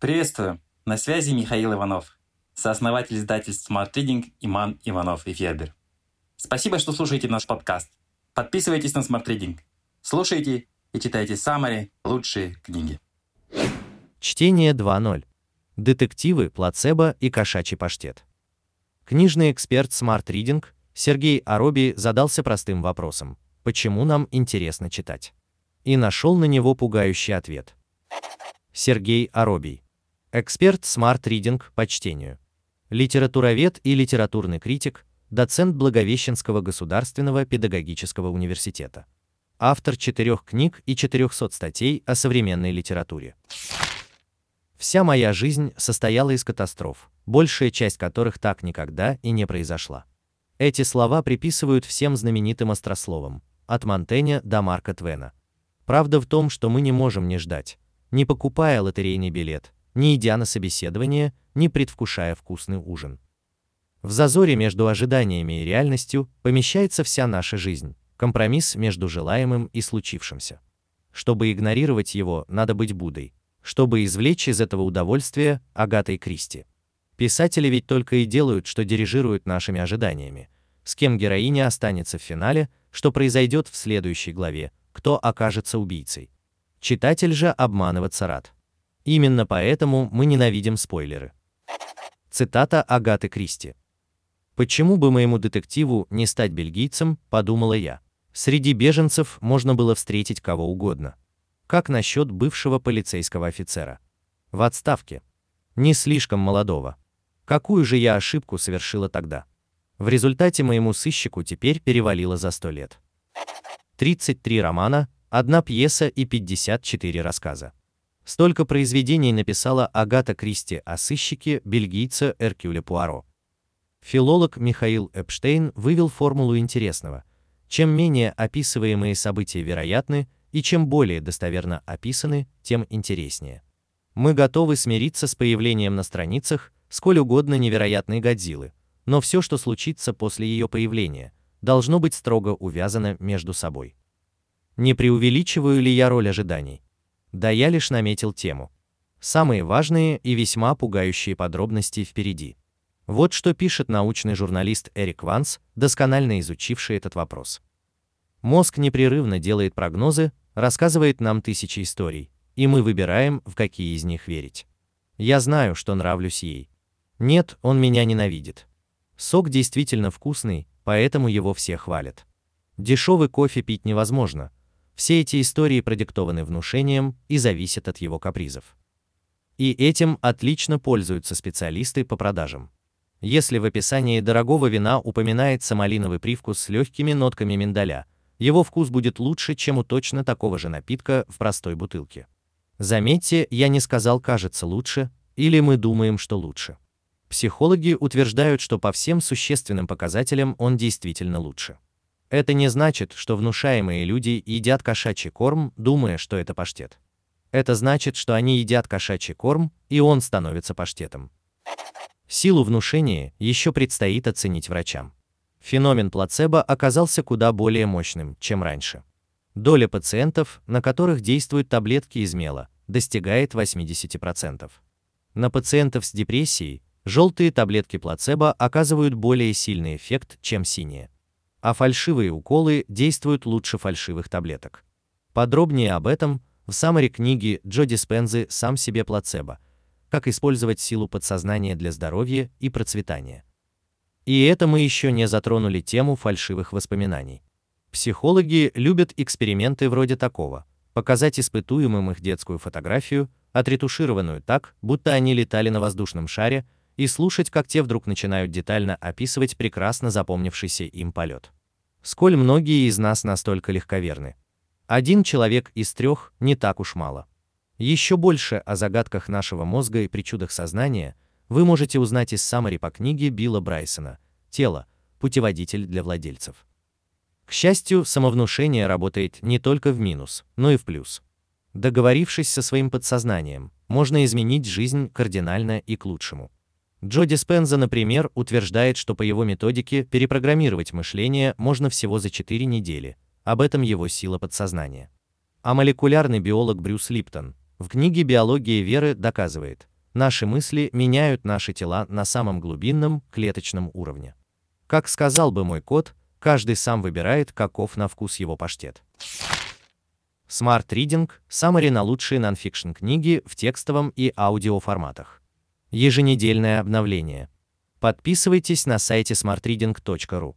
Приветствую! На связи Михаил Иванов, сооснователь издательств Smart Reading Иман Иванов и Федер. Спасибо, что слушаете наш подкаст. Подписывайтесь на Smart Reading. Слушайте и читайте самые лучшие книги. Чтение 2.0. Детективы, плацебо и кошачий паштет. Книжный эксперт Smart Reading Сергей Ароби задался простым вопросом. Почему нам интересно читать? И нашел на него пугающий ответ. Сергей Аробий. Эксперт Smart Reading по чтению. Литературовед и литературный критик, доцент Благовещенского государственного педагогического университета. Автор четырех книг и 400 статей о современной литературе. Вся моя жизнь состояла из катастроф, большая часть которых так никогда и не произошла. Эти слова приписывают всем знаменитым острословам, от Монтэня до Марка Твена. Правда в том, что мы не можем не ждать, не покупая лотерейный билет, не идя на собеседование, не предвкушая вкусный ужин. В зазоре между ожиданиями и реальностью помещается вся наша жизнь, компромисс между желаемым и случившимся. Чтобы игнорировать его, надо быть Буддой, чтобы извлечь из этого удовольствие Агатой Кристи. Писатели ведь только и делают, что дирижируют нашими ожиданиями. С кем героиня останется в финале, что произойдет в следующей главе, кто окажется убийцей. Читатель же обманываться рад. Именно поэтому мы ненавидим спойлеры. Цитата Агаты Кристи. Почему бы моему детективу не стать бельгийцем, подумала я. Среди беженцев можно было встретить кого угодно. Как насчет бывшего полицейского офицера? В отставке. Не слишком молодого. Какую же я ошибку совершила тогда? В результате моему сыщику теперь перевалило за сто лет. 33 романа, одна пьеса и 54 рассказа. Столько произведений написала Агата Кристи о сыщике бельгийца Эркюле Пуаро. Филолог Михаил Эпштейн вывел формулу интересного. Чем менее описываемые события вероятны, и чем более достоверно описаны, тем интереснее. Мы готовы смириться с появлением на страницах сколь угодно невероятной Годзиллы, но все, что случится после ее появления, должно быть строго увязано между собой. Не преувеличиваю ли я роль ожиданий? Да я лишь наметил тему. Самые важные и весьма пугающие подробности впереди. Вот что пишет научный журналист Эрик Ванс, досконально изучивший этот вопрос. Мозг непрерывно делает прогнозы, рассказывает нам тысячи историй, и мы выбираем, в какие из них верить. Я знаю, что нравлюсь ей. Нет, он меня ненавидит. Сок действительно вкусный, поэтому его все хвалят. Дешевый кофе пить невозможно. Все эти истории продиктованы внушением и зависят от его капризов. И этим отлично пользуются специалисты по продажам. Если в описании дорогого вина упоминается малиновый привкус с легкими нотками миндаля, его вкус будет лучше, чем у точно такого же напитка в простой бутылке. Заметьте, я не сказал «кажется лучше» или «мы думаем, что лучше». Психологи утверждают, что по всем существенным показателям он действительно лучше. Это не значит, что внушаемые люди едят кошачий корм, думая, что это паштет. Это значит, что они едят кошачий корм, и он становится паштетом. Силу внушения еще предстоит оценить врачам. Феномен плацебо оказался куда более мощным, чем раньше. Доля пациентов, на которых действуют таблетки из мела, достигает 80%. На пациентов с депрессией желтые таблетки плацебо оказывают более сильный эффект, чем синие. А фальшивые уколы действуют лучше фальшивых таблеток. Подробнее об этом в саммари книги Джо Диспензы «Сам себе плацебо. Как использовать силу подсознания для здоровья и процветания». И это мы еще не затронули тему фальшивых воспоминаний. Психологи любят эксперименты вроде такого. Показать испытуемым их детскую фотографию, отретушированную так, будто они летали на воздушном шаре, и слушать, как те вдруг начинают детально описывать прекрасно запомнившийся им полет. Сколь многие из нас настолько легковерны. Один человек из трех не так уж мало. Еще больше о загадках нашего мозга и причудах сознания вы можете узнать из саммари по книге Билла Брайсона «Тело. Путеводитель для владельцев». К счастью, самовнушение работает не только в минус, но и в плюс. Договорившись со своим подсознанием, можно изменить жизнь кардинально и к лучшему. Джо Диспенза, например, утверждает, что по его методике перепрограммировать мышление можно всего за 4 недели. Об этом его сила подсознания. А молекулярный биолог Брюс Липтон в книге «Биология веры» доказывает, Наши мысли меняют наши тела на самом глубинном клеточном уровне. Как сказал бы мой кот, каждый сам выбирает, каков на вкус его паштет. Smart Reading – саммари на лучшие нонфикшн книги в текстовом и аудиоформатах. Еженедельное обновление. Подписывайтесь на сайте smartreading.ru.